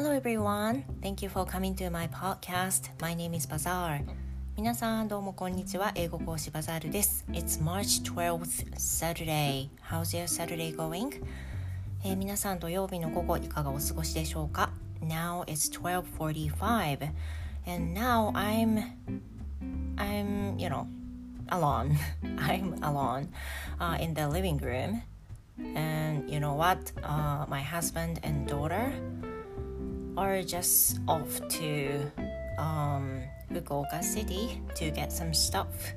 Hello everyone. Thank you for coming to my podcast. My name is Bazaar. 皆さんどうもこんにちは。英語講師バザールです。It's March 12th Saturday. How's your Saturday going? えー、皆さん土曜日の午後いかがお過ごしでしょうか Now it's 12:45 and now I'm I'm you know alone. I'm alone uh, in the living room. And you know what? Uh, my husband and daughter are just off to um, Fukuoka City to get some stuff.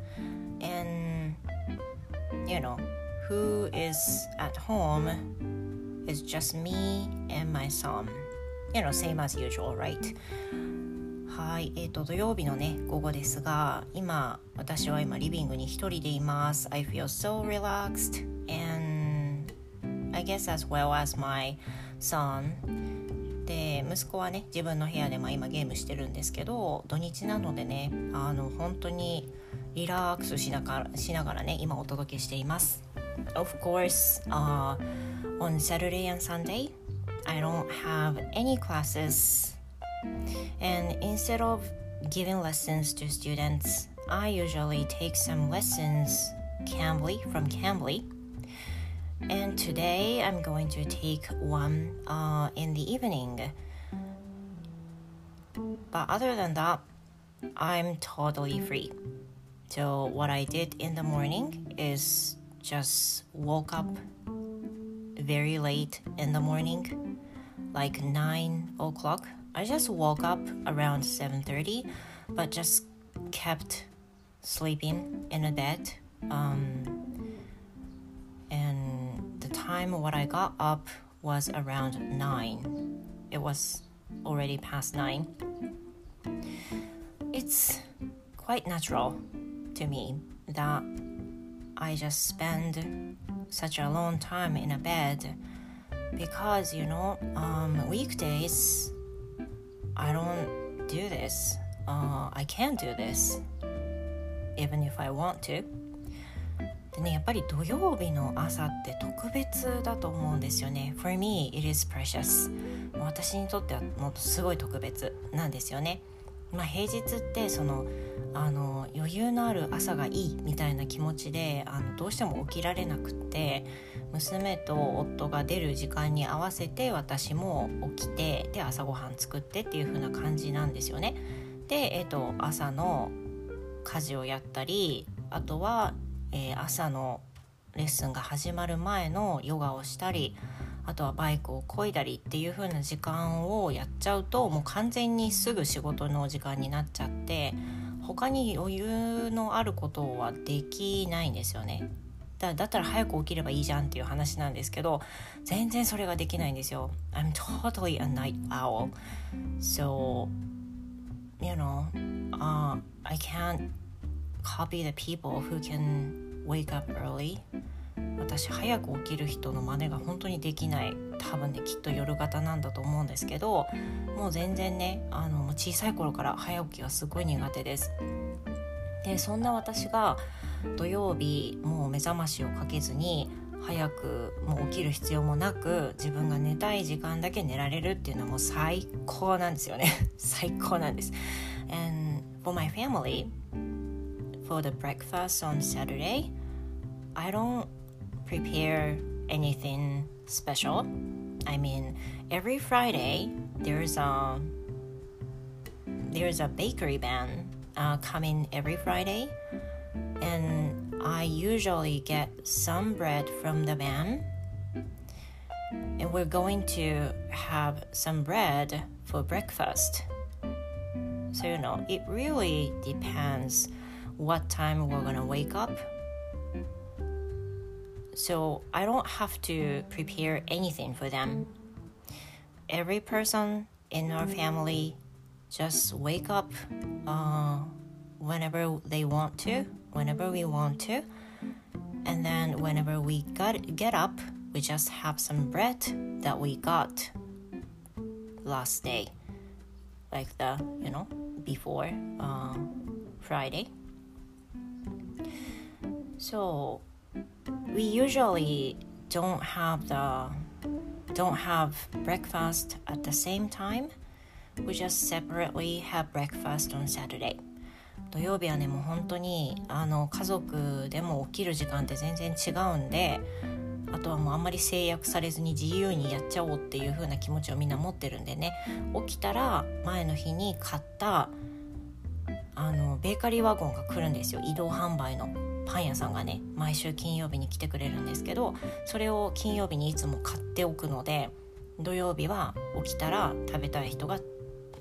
And you know, who is at home is just me and my son. You know, same as usual, right? はい、えーと、土曜日のね午後ですが今私は今リビングに一人でいます I feel so relaxed and I guess as well as my son で息子はね自分の部屋でまあ今ゲームしてるんですけど土日なのでねあの本当にリラックスしながらしながらね今お届けしています Of course、uh, on Saturday and Sunday I don't have any classes And instead of giving lessons to students, I usually take some lessons Cambly from Cambly. And today I'm going to take one uh, in the evening. But other than that, I'm totally free. So what I did in the morning is just woke up very late in the morning, like 9 o'clock I just woke up around 7:30, but just kept sleeping in a bed. Um, time what I got up was around 9. It was already past 9. It's quite natural to me that I just spend such a long time in a bed because you know um, weekdays I don't do this. Uh, I can't do this. Even if I want to. でね、やっぱり土曜日の朝って特別だと思うんですよね。For me, it is precious. 私にとってはもっとすごい特別なんですよね。まあ、平日ってそのあの余裕のある朝がいいみたいな気持ちであのどうしても起きられなくって娘と夫が出る時間に合わせて私も起きてで朝ごはん作ってっていう風な感じなんですよね。で、えーと、朝の家事をやったりあとは、えー、朝のレッスンが始まる前のヨガをしたりあとはバイクを漕いだりっていう風な時間をやっちゃうともう完全にすぐ仕事の時間になっちゃって他に余裕のあることはできないんですよね。だだったら早く起きればいいじゃんっていう話なんですけど全然それができないんですよ I'm totally a night owl so you know uh, I can't copy the people who can wake up early. 私早く起きる人の真似が本当にできない。多分ねきっと夜型なんだと思うんですけどもう全然ねあの小さい頃から早起きがすごい苦手です。でそんな私が土曜日もう目覚ましをかけずに早くもう起きる必要もなく自分が寝たい時間だけ寝られるっていうのはもう最高なんですよね。最高なんです。And for my family for the breakfast on Saturday I don't prepare anything special I mean every Friday there's a there's a bakery van uh, coming every Friday and I usually get some bread from the van. And we're going to have some bread for breakfast. So, you know, it really depends what time we're gonna wake up. So, I don't have to prepare anything for them. Every person in our family just wake up uh, whenever they want to whenever we want to. And then whenever we got, get up, we just have some bread that we got last day, like the, you know, before uh, Friday. So we usually don't have the don't have breakfast at the same time. We just separately have breakfast on Saturday. 土曜日はねもう本当にあの家族でも起きる時間って全然違うんであとはもうあんまり制約されずに自由にやっちゃおうっていう風な気持ちをみんな持ってるんでね起きたら前の日に買ったあのベーカリーワゴンが来るんですよ。移動販売のパン屋さんがね毎週金曜日に来てくれるんですけどそれを金曜日にいつも買っておくので土曜日は起きたら食べたい人が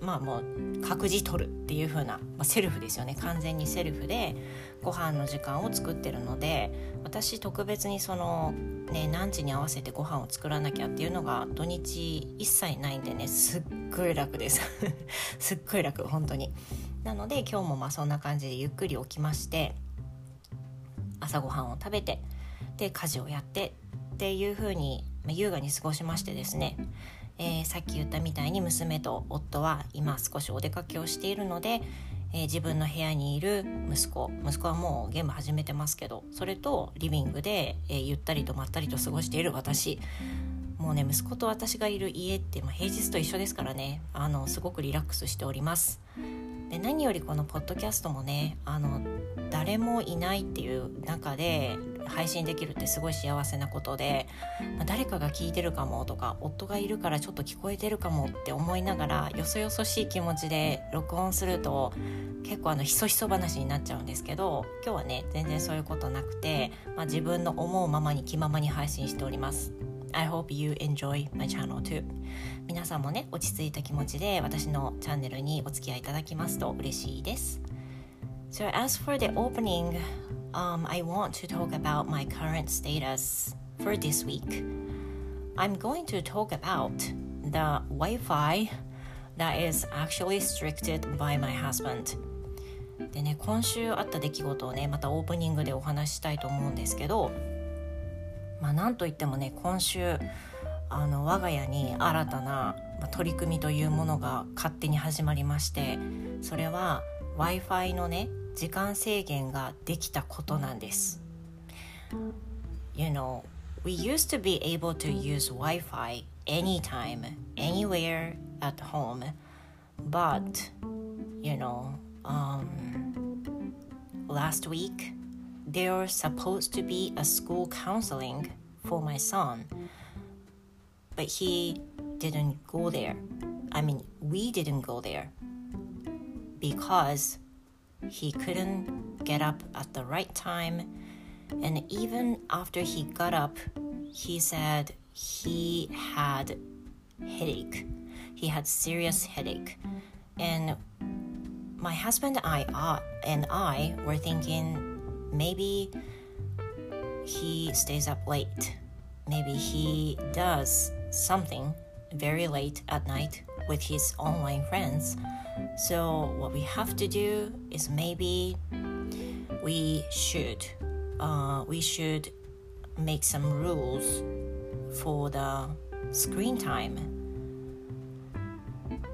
まあもう各自取るっていう風な、まあ、セルフですよね。完全にセルフでご飯の時間を作ってるので私特別にそのね何時に合わせてご飯を作らなきゃっていうのが土日一切ないんでねすっごい楽です。すっごい楽本当に。なので今日もまあそんな感じでゆっくり起きまして朝ごはんを食べてで家事をやってっていう風に、ま、優雅に過ごしましてですねえー、さっき言ったみたいに娘と夫は今少しお出かけをしているので、えー、自分の部屋にいる息子息子はもうゲーム始めてますけどそれとリビングで、えー、ゆったりとまったりと過ごしている私。もうね息子と私がいる家ってまあ、平日と一緒ですからねあのすごくリラックスしておりますで何よりこのポッドキャストもねあの誰もいないっていう中で配信できるってすごい幸せなことで、まあ、誰かが聞いてるかもとか夫がいるからちょっと聞こえてるかもって思いながらよそよそしい気持ちで録音すると結構あのひそひそ話になっちゃうんですけど今日はね全然そういうことなくて、まあ、自分の思うままに気ままに配信しております。I hope you enjoy my channel too. 皆さんもね落ち着いた気持ちで私のチャンネルにお付き合いいただきますと嬉しいです。So as for the opening, um, I want to talk about my current status for this week. I'm going to talk about the Wi-Fi that is actually restricted by my husband. でね今週あった出来事をねまたオープニングでお話ししたいと思うんですけどまあなんといってもね今週あの我が家に新たな取り組みというものが勝手に始まりましてそれは w i f i のね時間制限ができたことなんです。You know, we used to be able to use Wi-Fi anytime, anywhere at home, but you know, um, last week there was supposed to be a school counseling for my son, but he didn't go there. I mean, we didn't go there because he couldn't get up at the right time. And even after he got up, he said he had headache. He had serious headache. And my husband and I, uh, and I were thinking maybe he stays up late. Maybe he does something very late at night with his online friends so, what we have to do is maybe we should uh, we should make some rules for the screen time,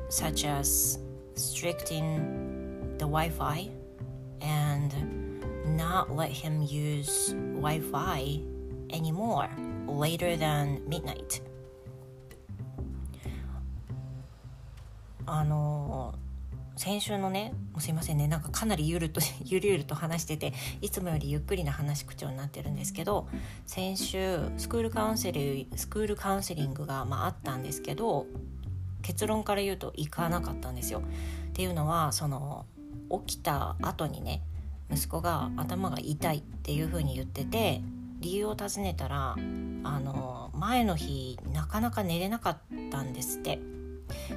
such as restricting the Wi-Fi and not let him use Wi-Fi anymore later than midnight. あの先週のねすいませんねなんかかなりゆると ゆるゆると話してていつもよりゆっくりな話口調になってるんですけど先週スクールカウンセリスクールカウンセリングが、まあ、あったんですけど結論から言うと行かなかったんですよ。っていうのはその起きた後にね息子が頭が痛いっていう風に言ってて理由を尋ねたらあの前の日なかなか寝れなかったんですって。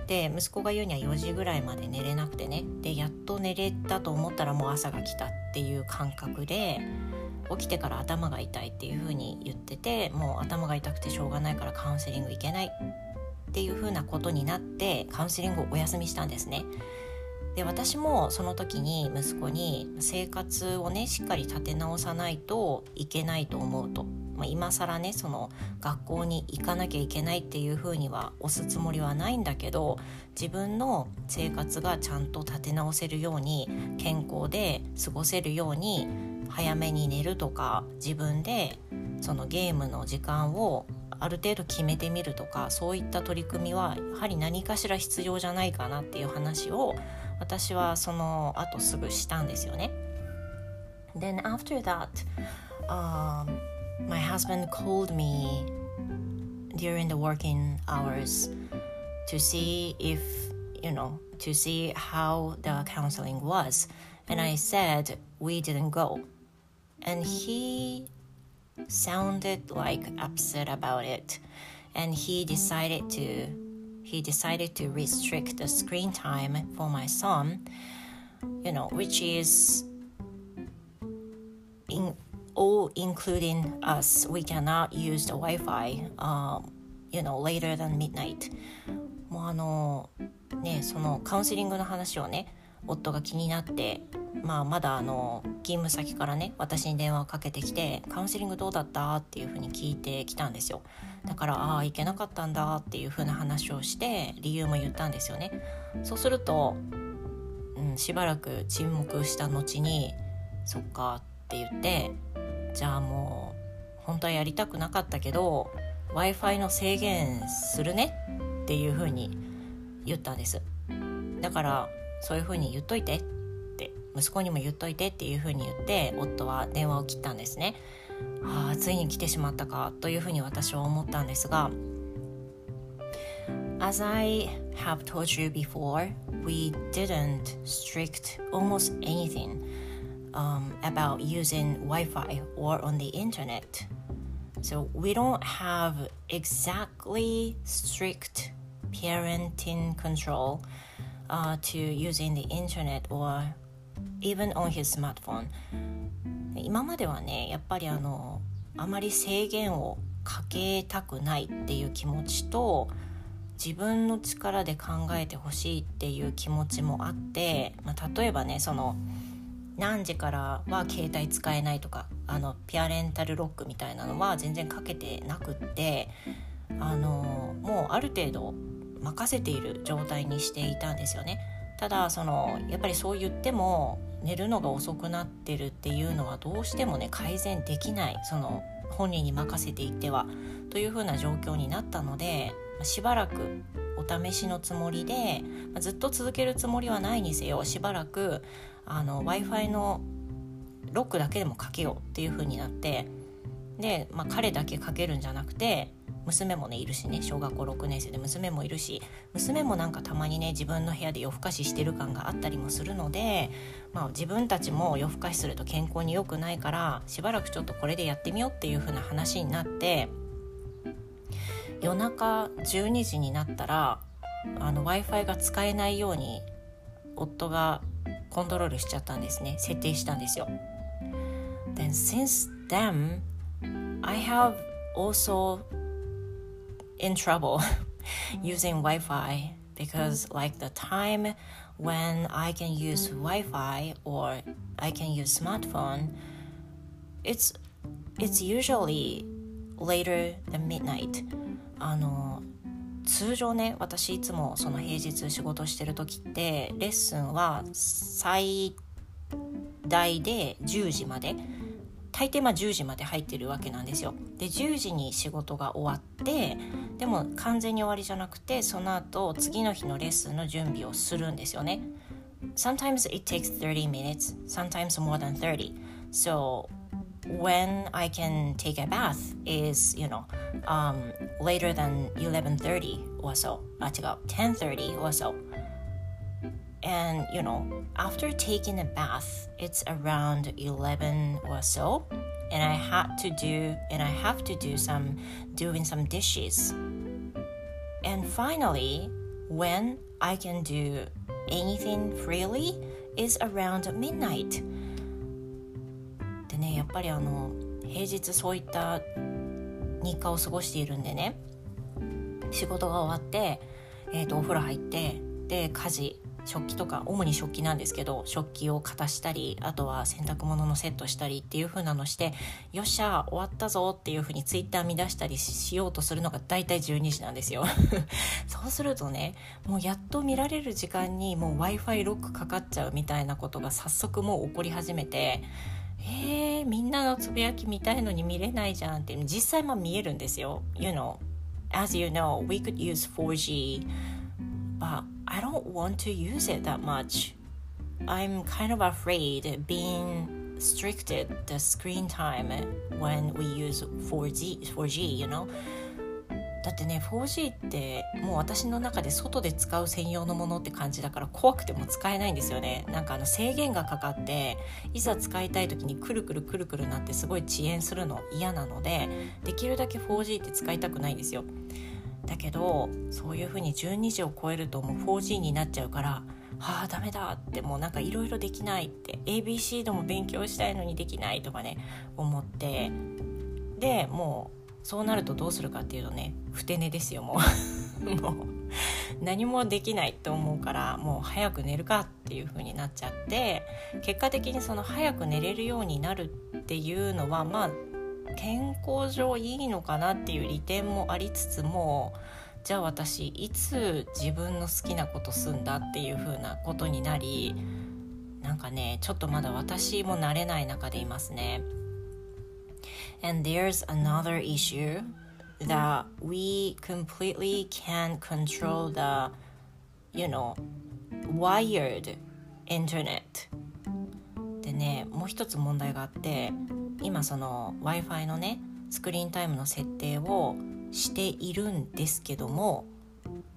で息子が言うには4時ぐらいまで寝れなくてねでやっと寝れたと思ったらもう朝が来たっていう感覚で起きてから頭が痛いっていう風に言っててもう頭が痛くてしょうがないからカウンセリング行けないっていう風なことになってカウンセリングをお休みしたんですね。で私もその時に息子に生活をねしっかり立て直さないといけないと思うと。まあ、今更ねその学校に行かなきゃいけないっていうふうには押すつもりはないんだけど自分の生活がちゃんと立て直せるように健康で過ごせるように早めに寝るとか自分でそのゲームの時間をある程度決めてみるとかそういった取り組みはやはり何かしら必要じゃないかなっていう話を私はその後すぐしたんですよね。Then after that, um, my husband called me during the working hours to see if, you know, to see how the counseling was. And I said, we didn't go. And he sounded like upset about it. And he decided to he decided to restrict the screen time for my son, you know, which is in all including us. We cannot use the Wi-Fi, um, you know, later than midnight. もうあのねそのカウンセリングの話をね 夫が気になってまあまだあの勤務先からね私に電話をかけてきてカウンセリングどうだった？っていうふうに聞いてきたんですよ。だからああ行けなかったんだっていうふうな話をして理由も言ったんですよね。そうすると、うん、しばらく沈黙した後に「そっか」って言ってじゃあもう本当はやりたくなかったけど w i f i の制限するねっていうふうに言ったんです。だからそういうふうに言っといてって息子にも言っといてっていうふうに言って夫は電話を切ったんですねああついに来てしまったかというふうに私は思ったんですが As I have told you before, we didn't strict almost anything um, about using Wi Fi or on the internet. So we don't have exactly strict parenting control uh, to using the internet or even on his smartphone. 今まではねやっぱりあのあまり制限をかけたくないっていう気持ちと自分の力で考えてほしいっていう気持ちもあって、まあ、例えばねその何時からは携帯使えないとかあのピアレンタルロックみたいなのは全然かけてなくってあのもうある程度任せている状態にしていたんですよね。ただそのやっぱりそう言っても寝るのが遅くなってるっていうのはどうしてもね改善できないその本人に任せていってはというふうな状況になったのでしばらくお試しのつもりでずっと続けるつもりはないにせよしばらく w i f i のロックだけでもかけようっていうふうになってで、まあ、彼だけかけるんじゃなくて娘もねいるしね小学校6年生で娘もいるし娘もなんかたまにね自分の部屋で夜更かししてる感があったりもするので、まあ、自分たちも夜更かしすると健康に良くないからしばらくちょっとこれでやってみようっていう風な話になって夜中12時になったら w i f i が使えないように夫がコントロールしちゃったんですね設定したんですよ。Then since then I have also in trouble using Wi-Fi because like the time when I can use Wi-Fi or I can use smartphone, it's it's usually later than midnight. あの通常ね私いつもその平日仕事してる時ってレッスンは最大で10時まで大抵まあ10時まで入ってるわけなんですよ。で10時に仕事が終わってでも完全に終わりじゃなくてその後次の日のレッスンの準備をするんですよね。Sometimes it takes 30 minutes, sometimes more than 30. So when I can take a bath is, you know, um, later than 11.30 or so. あ、違う、10.30 or so. and you know after taking a bath it's around 11 or so and i had to do and i have to do some doing some dishes and finally when i can do anything freely is around midnight でねやっぱりあの平日そういった日課を過ごしているんでね仕事が終わって、えーとお風呂入ってで家事 食器とか主に食器なんですけど食器を片したりあとは洗濯物のセットしたりっていう風なのしてよっしゃ終わったぞっていう風にツイッター見出したりしようとするのが大体12時なんですよ そうするとねもうやっと見られる時間にもう w i f i ロックかかっちゃうみたいなことが早速もう起こり始めてえー、みんなのつぶやき見たいのに見れないじゃんって実際まあ見えるんですよ。You know, as you know, we could use 4G, but I don't want to use it that much. I'm kind of afraid being restricted the screen time when we use 4G, 4G you know? だってね 4G ってもう私の中で外で使う専用のものって感じだから怖くても使えないんですよねなんかあの制限がかかっていざ使いたい時にくるくるくるくるなってすごい遅延するの嫌なのでできるだけ 4G って使いたくないんですよだけどそういう風に12時を超えるともう 4G になっちゃうからああダメだってもうなんかいろいろできないって ABC でも勉強したいのにできないとかね思ってでもうそうなるとどうするかっていうとねふて寝ですよもう。もう何もできないと思うからもう早く寝るかっていう風になっちゃって結果的にその早く寝れるようになるっていうのはまあ健康上いいのかなっていう利点もありつつもじゃあ私いつ自分の好きなことすんだっていう風なことになりなんかねちょっとまだ私も慣れない中でいますね。And there's another issue that we completely can control the, you know, wired internet. でね、もう一つ問題があって、今その Wi-Fi のね、スクリーンタイムの設定をしているんですけども、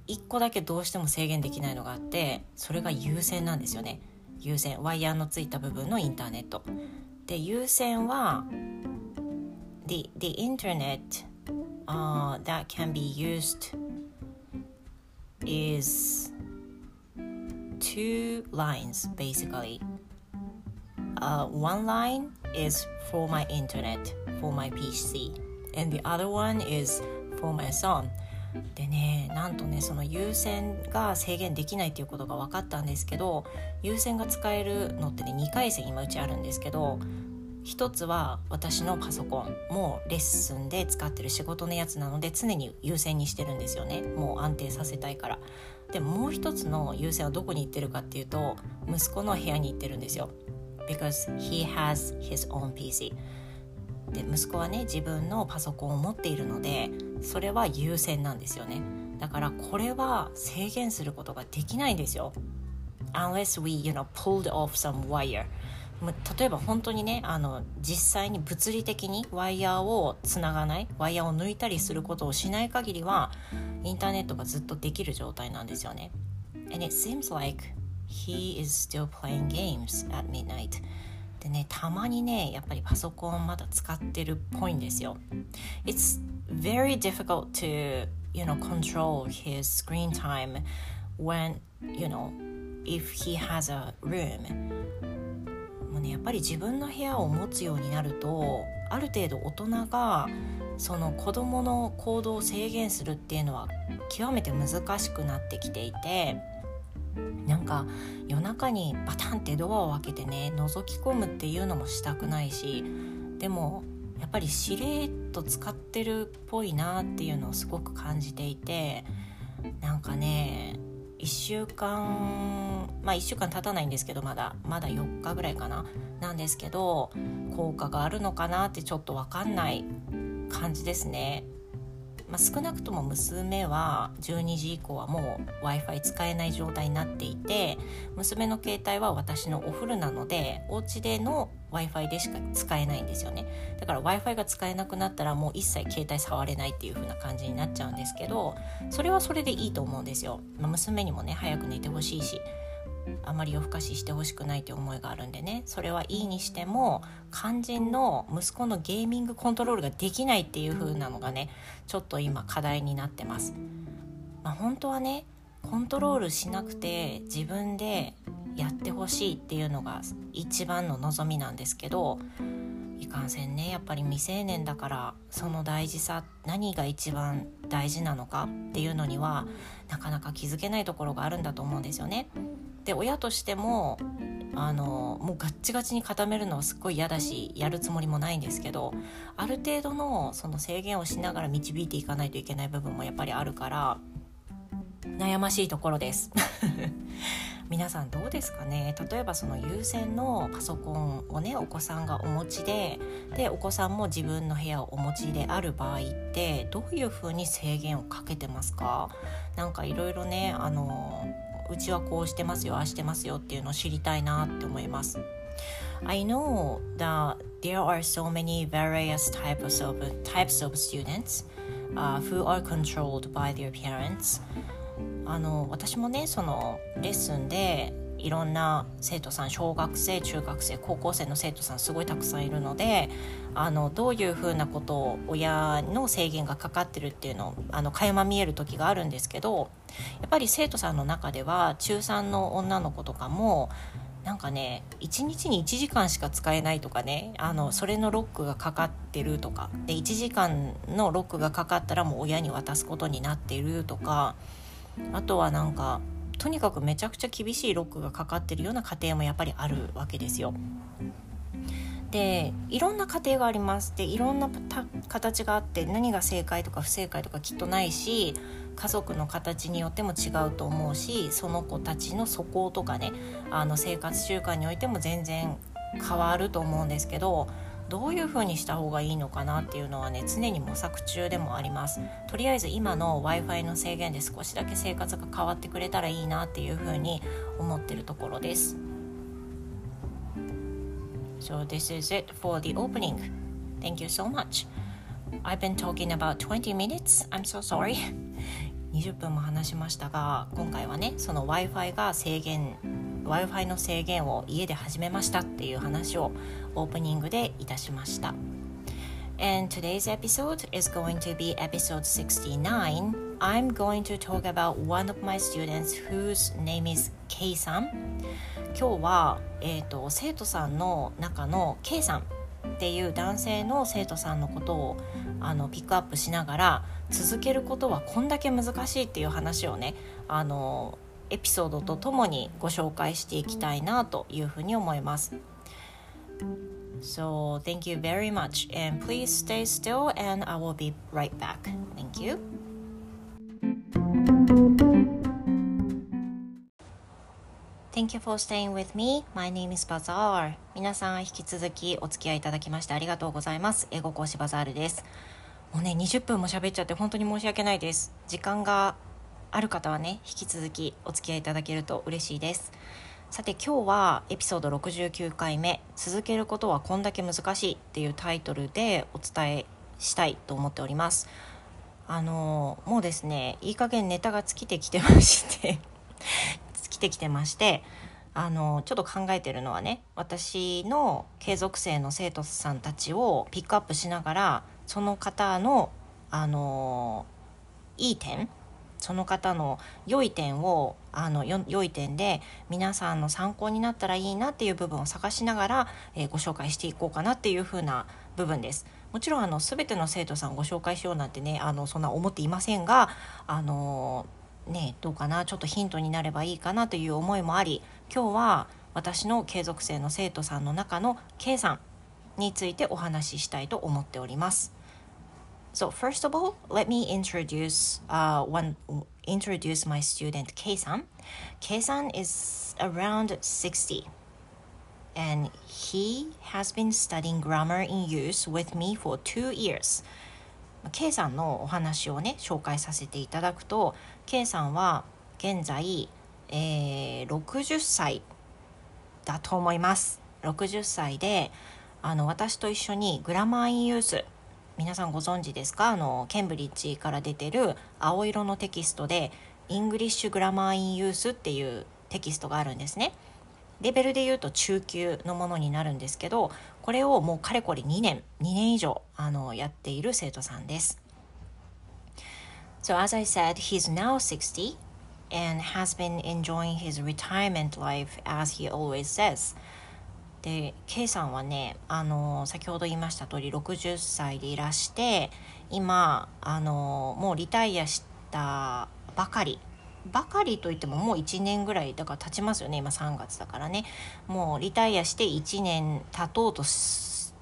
一個だけどうしても制限できないのがあって、それが有線なんですよね。有線、ワイヤーのついた部分のインターネット。で、有線は the the internet uh, that can be used is two lines basically. Uh, one line is for my internet, for my PC, and the other one is for my son. でねなんとねその優先が制限できないっていうことが分かったんですけど優先が使えるのってね2回線今うちあるんですけど一つは私のパソコンもレッスンで使ってる仕事のやつなので常に優先にしてるんですよね。もう安定させたいから。でもう一つの優先はどこに行ってるかっていうと息子の部屋に行ってるんですよ。Because he has his own PC で息子はね自分のパソコンを持っているのでそれは優先なんですよね。だからこれは制限することができないんですよ。unless we you know pulled off some wire. 例えば本当にねあの実際に物理的にワイヤーをつながないワイヤーを抜いたりすることをしない限りはインターネットがずっとできる状態なんですよね。And it seems like he is still playing games at midnight. でねたまにねやっぱりパソコンまだ使ってるっぽいんですよ。It's very difficult to you know control his screen time when you know if he has a room もうねやっぱり自分の部屋を持つようになるとある程度大人がその子供の行動を制限するっていうのは極めて難しくなってきていてなんか夜中にバタンってドアを開けてね覗き込むっていうのもしたくないしでもやっぱりしれっと使ってるっぽいなっていうのをすごく感じていてなんかね1週間まあ1週間経たないんですけどまだまだ4日ぐらいかな。なんですけど効果があるのかなってちょっと分かんない感じですね。まあ、少なくとも娘は12時以降はもう w i f i 使えない状態になっていて娘の携帯は私のお風呂なのでお家での w i f i でしか使えないんですよね。だから w i f i が使えなくなったらもう一切携帯触れないっていう風な感じになっちゃうんですけどそれはそれでいいと思うんですよ、まあ、娘にもね早く寝てほしいし。あまり夜更かししてほしくないという思いがあるんでねそれはいいにしても肝心の息子のゲーミングコントロールができないっていう風なのがねちょっと今課題になってます。まあ、本当はねコントロールしなくて自分でやってほしいっていうのが一番の望みなんですけどいかんせんねやっぱり未成年だからその大事さ何が一番大事なのかっていうのにはなかなか気づけないところがあるんだと思うんですよね。で親としてもあのもうガッチガチに固めるのはすっごい嫌だしやるつもりもないんですけどある程度のその制限をしながら導いていかないといけない部分もやっぱりあるから悩ましいところです。皆さんどうですかね？例えばその有線のパソコンをねお子さんがお持ちででお子さんも自分の部屋をお持ちである場合ってどういうふうに制限をかけてますか？なんかいろいろねあのうちはこうしてますよああしてますよっていうのを知りたいなって思います。I know that there are so many various types of types of students、uh, who are controlled by their parents. あの私もねそのレッスンでいろんな生徒さん小学生中学生高校生の生徒さんすごいたくさんいるのであのどういうふうなことを親の制限がかかってるっていうのをあの垣間見える時があるんですけどやっぱり生徒さんの中では中3の女の子とかもなんかね1日に1時間しか使えないとかねあのそれのロックがかかってるとかで1時間のロックがかかったらもう親に渡すことになってるとかあとはなんかとにかくめちゃくちゃ厳しいロックがかかってるような家庭もやっぱりあるわけですよ。でいろんな家庭がありますでいろんな形があって何が正解とか不正解とかきっとないし家族の形によっても違うと思うしその子たちの素行とかねあの生活習慣においても全然変わると思うんですけどどういうふうにした方がいいのかなっていうのはね常に模索中でもあります。とりあえず今の w i f i の制限で少しだけ生活が変わってくれたらいいなっていうふうに思ってるところです。So this is it for the opening. Thank you so much. I've been talking about 20 minutes. I'm so sorry. 20分も話しましたが今回はねその w i f i が制限 w i f i の制限を家で始めましたっていう話をオープニングでいたしました。And today's episode is going to be episode 69. I'm going to talk about one of my students whose name is K さん。今日は、えーと、生徒さんの中の K さんっていう男性の生徒さんのことをあのピックアップしながら続けることはこんだけ難しいっていう話をねあのエピソードとともにご紹介していきたいなというふうに思います。So thank you very much and please stay still and I will be right back. Thank you. Thank you for staying with me. My name is Bazaar. 皆さん引き続きお付き合いいただきましてありがとうございます。英語講師バザールです。もうね、20分も喋っちゃって本当に申し訳ないです。時間がある方はね、引き続きお付き合いいただけると嬉しいです。さて今日はエピソード69回目「続けることはこんだけ難しい」っていうタイトルでお伝えしたいと思っております。あのもうですねいい加減ネタが尽きてきてまして 尽きてきてましてあのちょっと考えてるのはね私の継続生の生徒さんたちをピックアップしながらその方のあのいい点その方の良い点をあの良い点で皆さんの参考になったらいいなっていう部分を探しながら、えー、ご紹介していこうかなっていう風な部分です。もちろんあの全ての生徒さんをご紹介しようなんてねあのそんな思っていませんがあのねどうかなちょっとヒントになればいいかなという思いもあり今日は私の継続生の生徒さんの中の K さんについてお話ししたいと思っております。So first of all, let me introduce uh, one introduce my student Kei-san. Kei-san is around 60 and he has been studying grammar in use with me for two years. K さんのお話をね紹介させていただくと K さんは現在、えー、60歳だと思います60歳であの私と一緒に Grammar in Use 皆さんご存知ですか？あのケンブリッジから出てる青色のテキストで「English Grammar in Use」っていうテキストがあるんですね。レベルで言うと中級のものになるんですけどこれをもうかれこれ2年2年以上あのやっている生徒さんです。So as I said, he's now 60 and has been enjoying his retirement life as he always says. で K さんはねあの先ほど言いました通り60歳でいらして今あのもうリタイアしたばかり。ばかりといってももう1年ぐらいだから経ちますよね。今3月だからね。もうリタイアして1年経とうと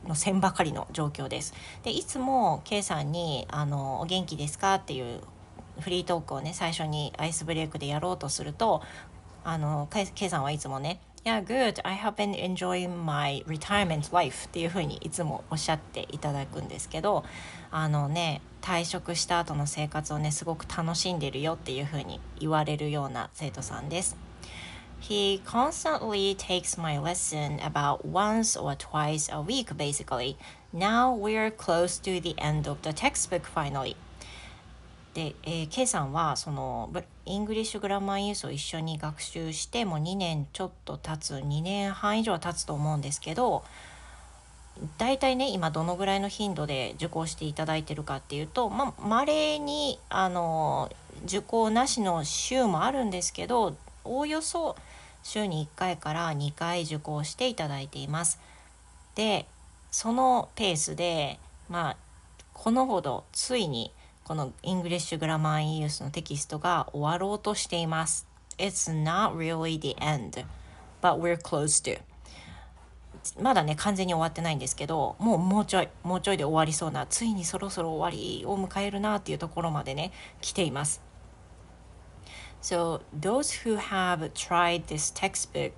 のせんばかりの状況です。でいつも K さんにあの「お元気ですか?」っていうフリートークをね最初にアイスブレイクでやろうとするとあの K さんはいつもね Yeah, good. I have been enjoying my retirement life っていうふうにいつもおっしゃっていただくんですけどあのね退職した後の生活をねすごく楽しんでるよっていうふうに言われるような生徒さんです。He constantly takes my lesson about once or twice a week basically. Now we're close to the end of the textbook finally. で、えー、K さんはその English Grammar in Use を一緒に学習してもう2年ちょっと経つ2年半以上は経つと思うんですけど大体ね今どのぐらいの頻度で受講していただいてるかっていうとまあ稀にあの受講なしの週もあるんですけどおおよそ週に1回から2回受講していただいています。でそのペースでまあこのほどついにこの English Grammar and Use のテキストが終わろうとしています。It's not really the end, but we're close to. まだね完全に終わってないんですけどもうもうちょいもうちょいで終わりそうなついにそろそろ終わりを迎えるなっていうところまでね来ています。So those who have tried this textbook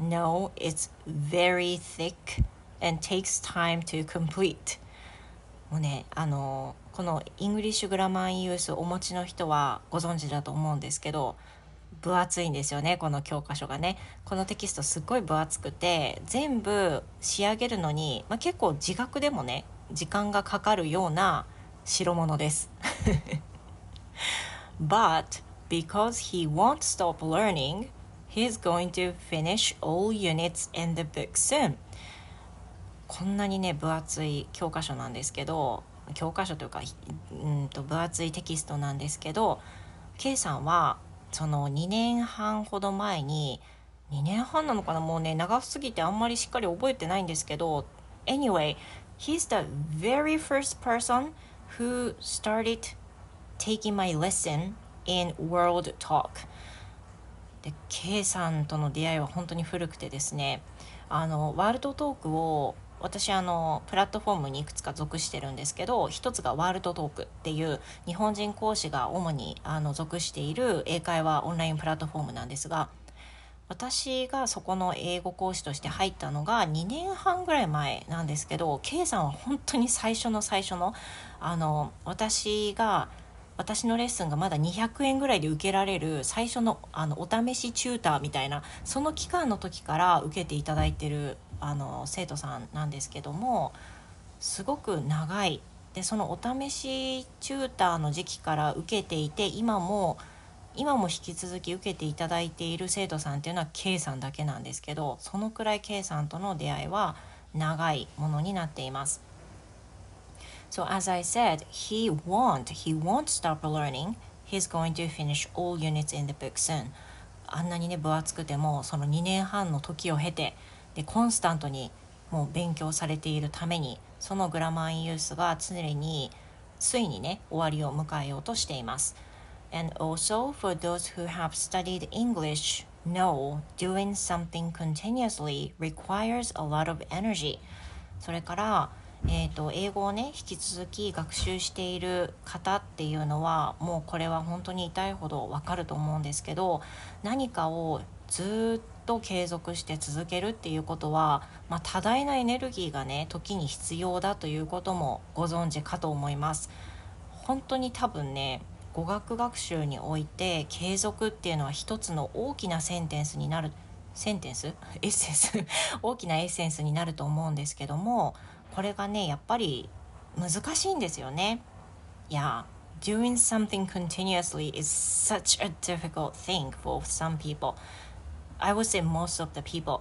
know it's very thick and takes time to complete. もうねあのこの English Grammar in Use をお持ちの人はご存知だと思うんですけど分厚いんですよねこの教科書がねこのテキストすっごい分厚くて全部仕上げるのに、まあ、結構自学でもね時間がかかるような代物です But because he won't stop learning, he's going to finish all units in the book soon. こんなにね分厚い教科書なんですけど教科書というかうんと分厚いテキストなんですけど K さんはその2年半ほど前に2年半なのかな？もうね長すぎてあんまりしっかり覚えてないんですけど Anyway he's the very first person who started taking my lesson in World Talk. で K さんとの出会いは本当に古くてですねあのワールドトークを私あのプラットフォームにいくつか属してるんですけど一つがワールドトークっていう日本人講師が主にあの属している英会話オンラインプラットフォームなんですが私がそこの英語講師として入ったのが2年半ぐらい前なんですけど K さんは本当に最初の最初のあの私が私のレッスンがまだ200円ぐらいで受けられる最初のあのお試しチューターみたいなその期間の時から受けていただいてるあの生徒さんなんですけどもすごく長いでそのお試しチューターの時期から受けていて今も今も引き続き受けていただいている生徒さんっていうのは K さんだけなんですけどそのくらい K さんとの出会いは長いものになっています。So as I said, he won't, he won't stop learning. He's going to finish all units in the book soon. あんなにね分厚くてもその2年半の時を経てでコンスタントにもう勉強されているためにそのグラマーインユースが常についにね終わりを迎えようとしています。And also for those who have studied English know doing something continuously requires a lot of energy それからえーと、英語をね引き続き学習している方っていうのはもうこれは本当に痛いほどわかると思うんですけど何かをずっと継続して続けるっていうことは、まあ、多大なエネルギーがね時に必要だということもご存知かと思います。本当に多分ね語学学習において継続っていうのは一つの大きなセンテンスになるセンテンス？エッセンス？大きなエッセンスになると思うんですけどもこれがねやっぱり難しいんですよね。いや doing something continuously is such a difficult thing for some people. I would say most of the people.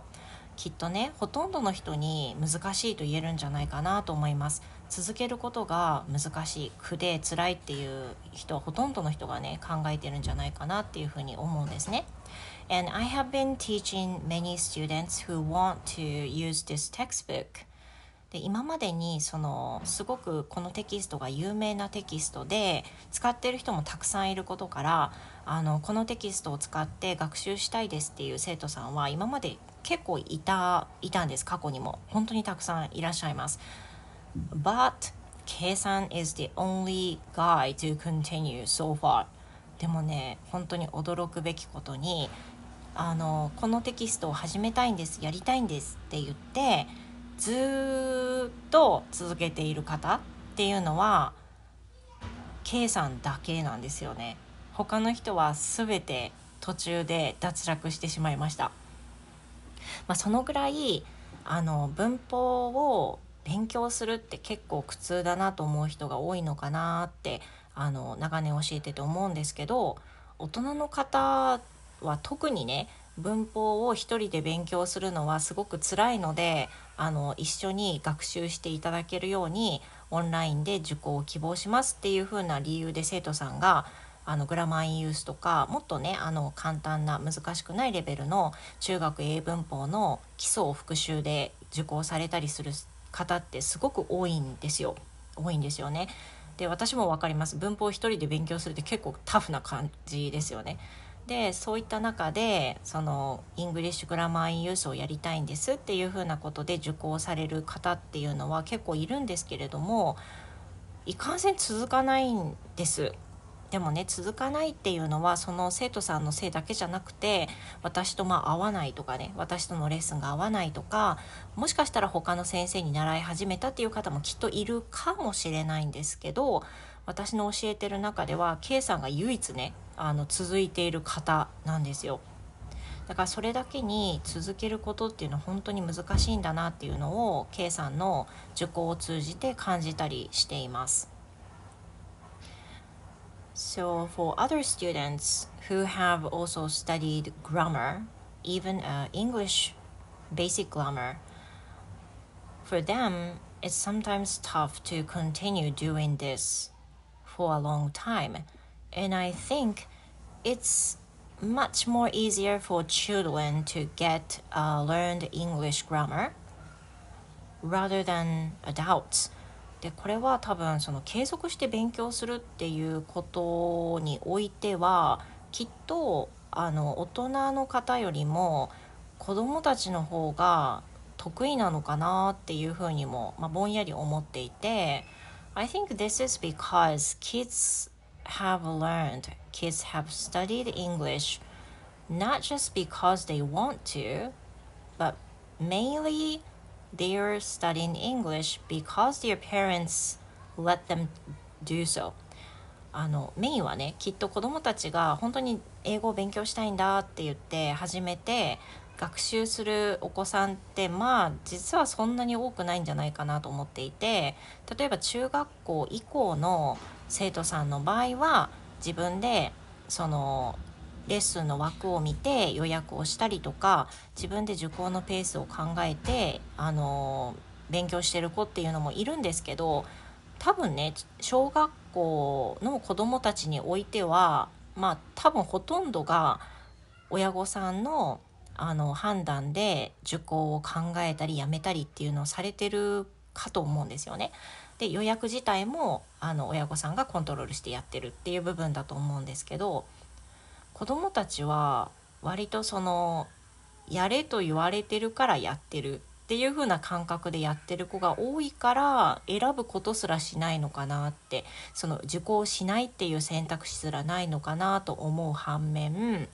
きっとねほとんどの人に難しいと言えるんじゃないかなと思います続けることが難しい苦で辛いっていう人はほとんどの人がね考えてるんじゃないかなっていうふうに思うんですね And I have been teaching many students who want to use this textbook で今までにそのすごくこのテキストが有名なテキストで使ってる人もたくさんいることからあのこのテキストを使って学習したいですっていう生徒さんは今まで結構いたいたんです過去にも。本当にたくさんいらっしゃいます。But K さん is the only guy to continue so far. でもね本当に驚くべきことにあのこのテキストを始めたいんですやりたいんですって言ってずっと続けている方っていうのは K さんだけなんですよね。他の人は全て途中で脱落してしまいました、まあ、そのぐらいあの文法を勉強するって結構苦痛だなと思う人が多いのかなってあの長年教えてて思うんですけど大人の方は特にね文法を一人で勉強するのはすごく辛いのであの一緒に学習していただけるようにオンラインで受講を希望しますっていう風な理由で生徒さんがあのグラマーインユースとかもっとねあの簡単な難しくないレベルの中学英文法の基礎を復習で受講されたりする方ってすごく多いんですよ多いんですよね。で私も分かります文法一人で勉強するって結構タフな感じですよね。でそういった中でその English Grammar in Use をやりたいんですっていうふうなことで受講される方っていうのは結構いるんですけれどもいかんせん続かないんです。でもね続かないっていうのはその生徒さんのせいだけじゃなくて私とまあ合わないとかね私とのレッスンが合わないとかもしかしたら他の先生に習い始めたっていう方もきっといるかもしれないんですけど私の教えてる中では K さんが唯一ねあの続いている方なんですよ。だからそれだけに続けることっていうのは本当に難しいんだなっていうのを K さんの受講を通じて感じたりしています。So, for other students who have also studied grammar, even uh, English basic grammar, for them it's sometimes tough to continue doing this for a long time. And I think it's much more easier for children to get uh, learned English grammar rather than adults. でこれは多分その継続して勉強するっていうことにおいてはきっとあの大人の方よりも子どもたちの方が得意なのかなっていうふうにも、まあ、ぼんやり思っていて I think this is because kids have learned, kids have studied English not just because they want to, but mainly they're studying English because their parents let them do so あのメインはねきっと子どもたちが本当に英語を勉強したいんだって言って始めて 学習するお子さんってまあ実はそんなに多くないんじゃないかなと思っていて例えば中学校以降の生徒さんの場合は自分でそのレッスンの枠を見て予約をしたりとか自分で受講のペースを考えてあの勉強してる子っていうのもいるんですけど多分ね小学校の子どもたちにおいてはまあ多分ほとんどが親御さんのあの判断で受講を考えたりやめたりっていうのをされてるかと思うんですよね。で予約自体もあの親御さんがコントロールしてやってるっていう部分だと思うんですけど子どもたちは割とそのやれと言われてるからやってるっていう風な感覚でやってる子が多いから選ぶことすらしないのかなってその受講しないっていう選択肢すらないのかなと思う反面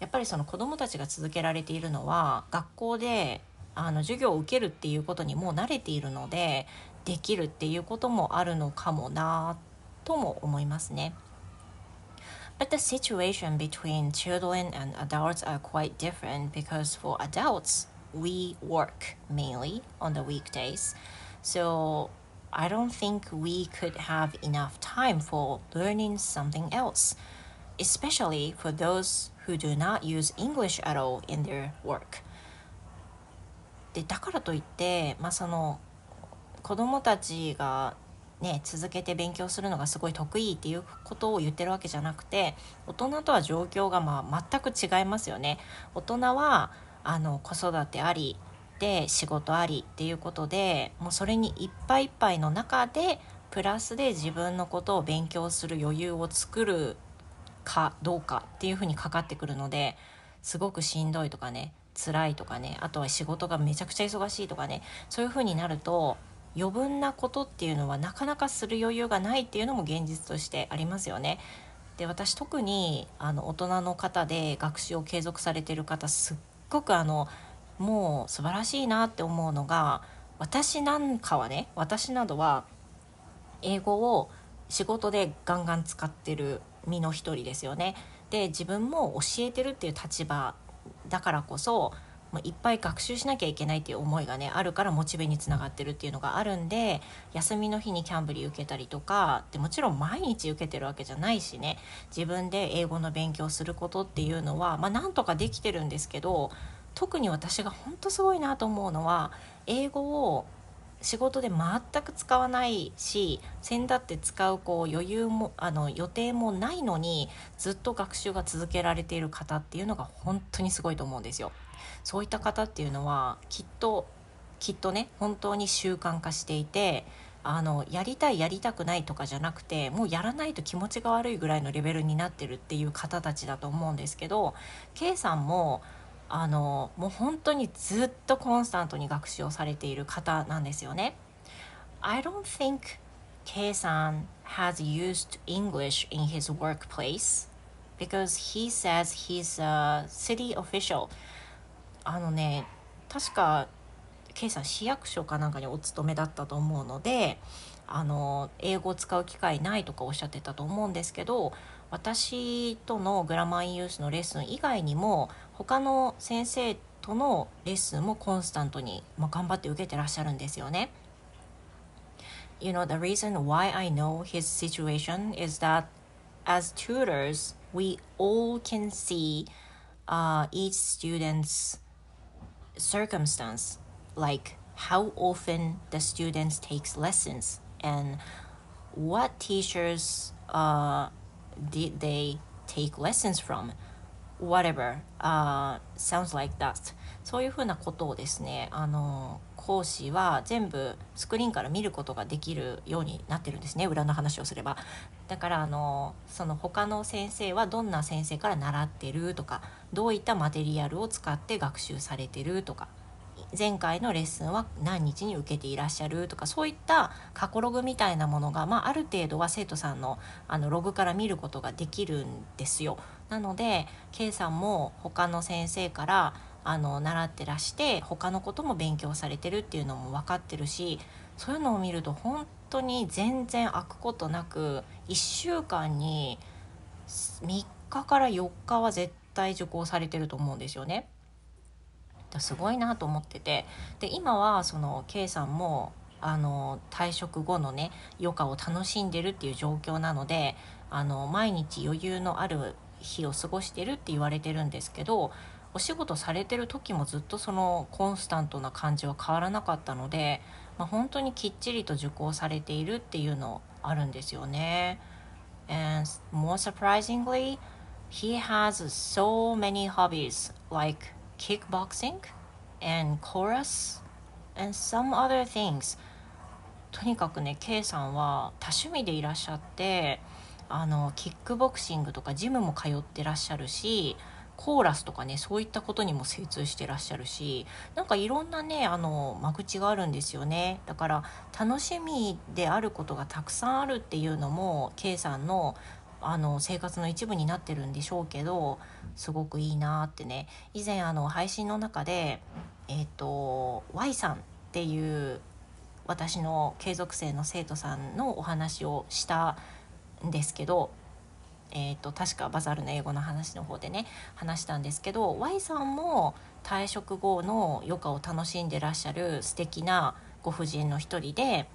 やっぱりその子どもたちが続けられているのは学校であの授業を受けるっていうことにもう慣れているのでできるっていうこともあるのかもなとも思いますね。But the situation between children and adults are quite different because for adults, we work mainly on the weekdays. So I don't think we could have enough time for learning something else, especially for those who do not use English at all in their work. でだからといって、まあ、その子どもたちがね、続けて勉強するのがすごい得意っていうことを言ってるわけじゃなくて大人とは状況がまあ全く違いますよね。大人はあの子育てありで仕事ありっていうことでもうそれにいっぱいいっぱいの中でプラスで自分のことを勉強する余裕を作るかどうかっていうふうにかかってくるのですごくしんどいとかね辛いとかねあとは仕事がめちゃくちゃ忙しいとかねそういうふうになると余分なことっていうのはなかなかする余裕がないっていうのも現実としてありますよね。で私特にあの大人の方で学習を継続されてる方すっごくあのもう素晴らしいなって思うのが私なんかはね私などは英語を仕事でガンガン使ってる身の一人ですよね。で自分も教えてるっていう立場だからこそいっぱい学習しなきゃいけないっていう思いがねあるからモチベにつながってるっていうのがあるんで休みの日にキャンブリー受けたりとかでもちろん毎日受けてるわけじゃないしね自分で英語の勉強することっていうのはまあなんとかできてるんですけど特に私が本当すごいなと思うのは英語を仕事で全く使わないし先だって使うこう余裕もあの予定もないのにずっと学習が続けられている方っていうのが本当にすごいと思うんですよ。そういった方っていうのはきっときっとね本当に習慣化していてあのやりたいやりたくないとかじゃなくてもうやらないと気持ちが悪いぐらいのレベルになってるっていう方たちだと思うんですけど K さんもあのもう本当にずっとコンスタントに学習をされている方なんですよね。I don't think K さん has used English in his workplace because he says he's a city official あのね確か K さん市役所かなんかにお勤めだったと思うのであの英語を使う機会ないとかおっしゃってたと思うんですけど私とのグラマーユースのレッスン以外にも他の先生とのレッスンもコンスタントに、まあ、頑張って受けてらっしゃるんですよね。You know, the reason why I know his situation is that as tutors, we all can see uh, each student's circumstance, like how often the students takes lessons and what teachers uh, did they take lessons from whatever、uh, sounds like that そういうふうなことをですねあの講師は全部スクリーンから見ることができるようになってるんですね裏の話をすればだからあのその他の先生はどんな先生から習ってるとかどういったマテリアルを使って学習されてるとか前回のレッスンは何日に受けていらっしゃるとかそういった過去ログみたいなものが、まあ、ある程度は生徒さんのあのログから見ることができるんですよ。なので K さんも他の先生からあの習ってらして他のことも勉強されてるっていうのも分かってるしそういうのを見ると本当に全然開くことなく1週間に3日から4日は絶対受講されてると思うんですよね。すごいなと思っててで今はその K さんもあの退職後のね余暇を楽しんでるっていう状況なのであの毎日余裕のある日を過ごしてるって言われてるんですけどお仕事されてる時もずっとそのコンスタントな感じは変わらなかったので、まあ、本当にきっちりと受講されているっていうのあるんですよね。And more surprisingly, he has so many hobbies like kickboxing and chorus and some other things とにかくね K さんは多趣味でいらっしゃってあのキックボクシングとかジムも通ってらっしゃるしコーラスとかねそういったことにも精通してらっしゃるしなんかいろんなねあの間口があるんですよね。だから楽しみであることがたくさんあるっていうのも K さんのあの生活の一部になってるんでしょうけどすごくいいなってね。以前あの配信の中でえっ、ー、と Y さんっていう私の継続生の生徒さんのお話をしたんですけどえーと、確かバザールの英語の話の方でね話したんですけど Y さんも退職後の余暇を楽しんでらっしゃる素敵なご婦人の一人で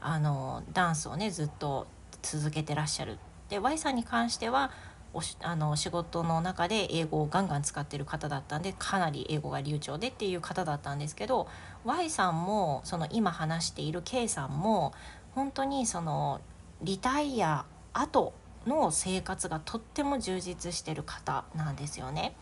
あのダンスをねずっと続けてらっしゃる。で Y さんに関してはおしあの仕事の中で英語をガンガン使ってる方だったんでかなり英語が流暢でっていう方だったんですけど Y さんもその今話している K さんも本当にそのリタイア後の生活がとっても充実してる方なんですよね。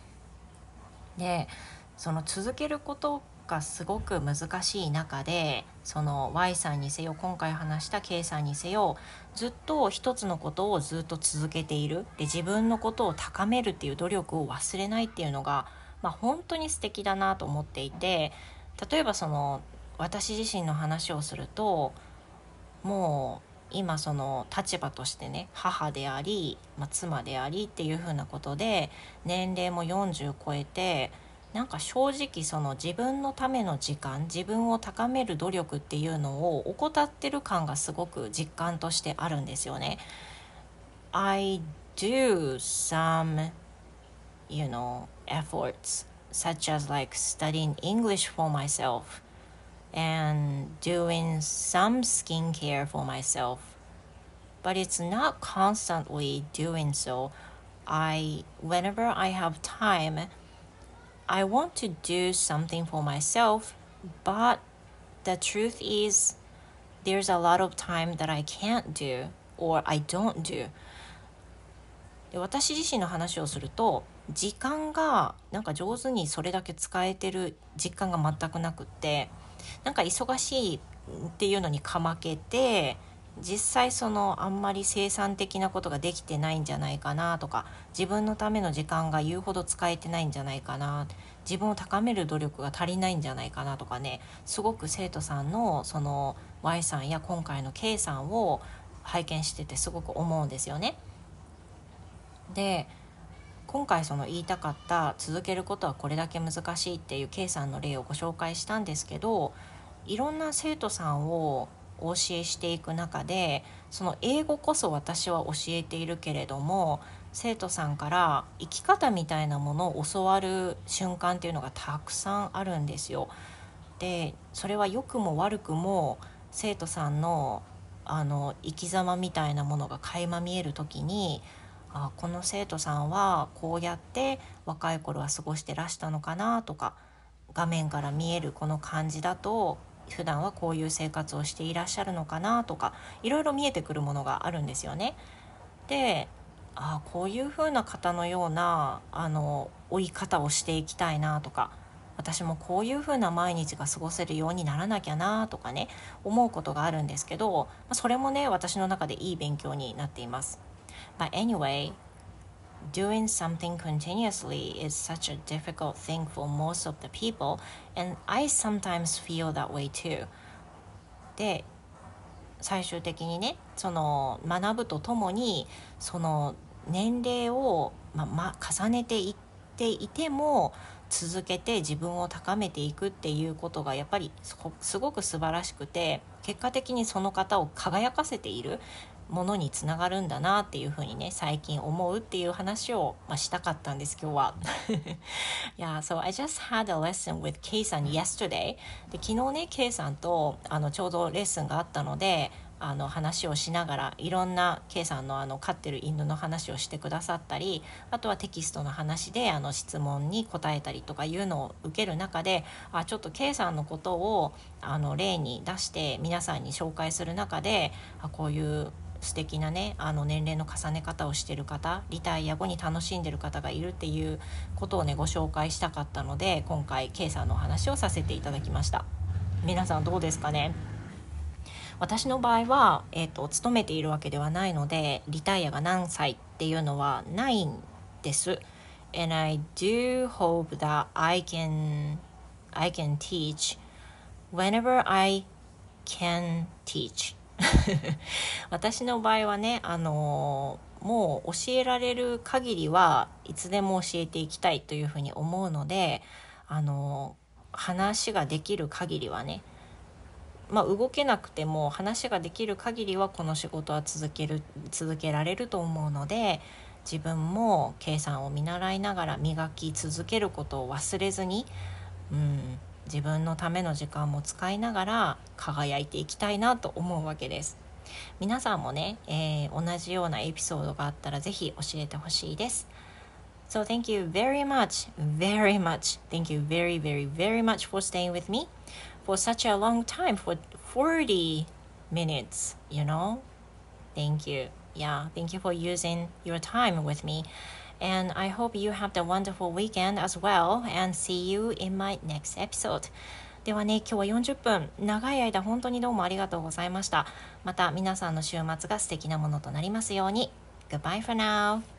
でその続けることがすごく難しい中でその Y さんにせよ今回話した K さんにせよずっと一つのことをずっと続けているで自分のことを高めるっていう努力を忘れないっていうのが、まあ、本当に素敵だなと思っていて例えばその私自身の話をするともう今その立場としてね母であり、まあ、妻でありっていう風なことで年齢も40超えてなんか正直その自分のための時間自分を高める努力っていうのを怠ってる感がすごく実感としてあるんですよね。I do some you know efforts such as like studying English for myself and doing some skincare for myself but it's not constantly doing so I whenever I have time I want to do something for myself but the truth is there's a lot of time that I can't do or I don't do で私自身の話をすると時間がなんか上手にそれだけ使えてる実感が全くなくってなんか忙しいっていうのにかまけて実際そのあんまり生産的なことができてないんじゃないかなとか自分のための時間が言うほど使えてないんじゃないかな自分を高める努力が足りないんじゃないかなとかねすごく生徒さんのその Y さんや今回の K さんを拝見しててすごく思うんですよね。で今回その言いたかった続けることはこれだけ難しいっていう K さんの例をご紹介したんですけどいろんな生徒さんをお教えしていく中でその英語こそ私は教えているけれども生徒さんから生き方みたいなものを教わる瞬間っていうのがたくさんあるんですよ。でそれは良くも悪くも生徒さんのあの生き様みたいなものが垣間見える時にあこの生徒さんはこうやって若い頃は過ごしてらしたのかなとか画面から見えるこの感じだと普段はこういう生活をしていらっしゃるのかなとかいろいろ見えてくるものがあるんですよね。であこういう風な方のようなあの追い方をしていきたいなとか私もこういう風な毎日が過ごせるようにならなきゃなとかね思うことがあるんですけどそれもね私の中でいい勉強になっています。But anyway, doing something continuously is such a difficult thing for most of the people, and I sometimes feel that way too. で最終的にねその学ぶとともにその年齢を、まま、重ねていっていても続けて自分を高めていくっていうことがやっぱりすごく素晴らしくて結果的にその方を輝かせているものにつながるんだなっていうふうにね最近思うっていう話を、まあ、したかったんです今日は。yeah, so I just had a lesson with K さん yesterday で昨日ね K さんとあのちょうどレッスンがあったのであの話をしながらいろんな K さんのあの飼ってる犬の話をしてくださったりあとはテキストの話であの質問に答えたりとかいうのを受ける中であちょっと K さんのことをあの例に出して皆さんに紹介する中であこういう素敵なねあの年齢の重ね方をしてる方リタイア後に楽しんでる方がいるっていうことをねご紹介したかったので今回 K さんのお話をさせていただきました。皆さんどうですかね？私の場合は、えーと、勤めているわけではないのでリタイアが何歳っていうのはないんです。And I do hope that I can I can teach whenever I can teach. 私の場合はねあのもう教えられる限りはいつでも教えていきたいというふうに思うのであの話ができる限りはねまあ、動けなくても話ができる限りはこの仕事は続ける続けられると思うので自分も計算を見習いながら磨き続けることを忘れずに、うん、自分のための時間も使いながら輝いていきたいなと思うわけです皆さんもね、えー、同じようなエピソードがあったらぜひ教えてほしいです So thank you very much, very much. Thank you very, very, very much for staying with me for such a long time, for 40 minutes, you know? Thank you. Yeah, thank you for using your time with me. And I hope you have the wonderful weekend as well. And see you in my next episode. ではね、今日は40分、長い間本当にどうもありがとうございました。また皆さんの週末が素敵なものとなりますように。Goodbye for now.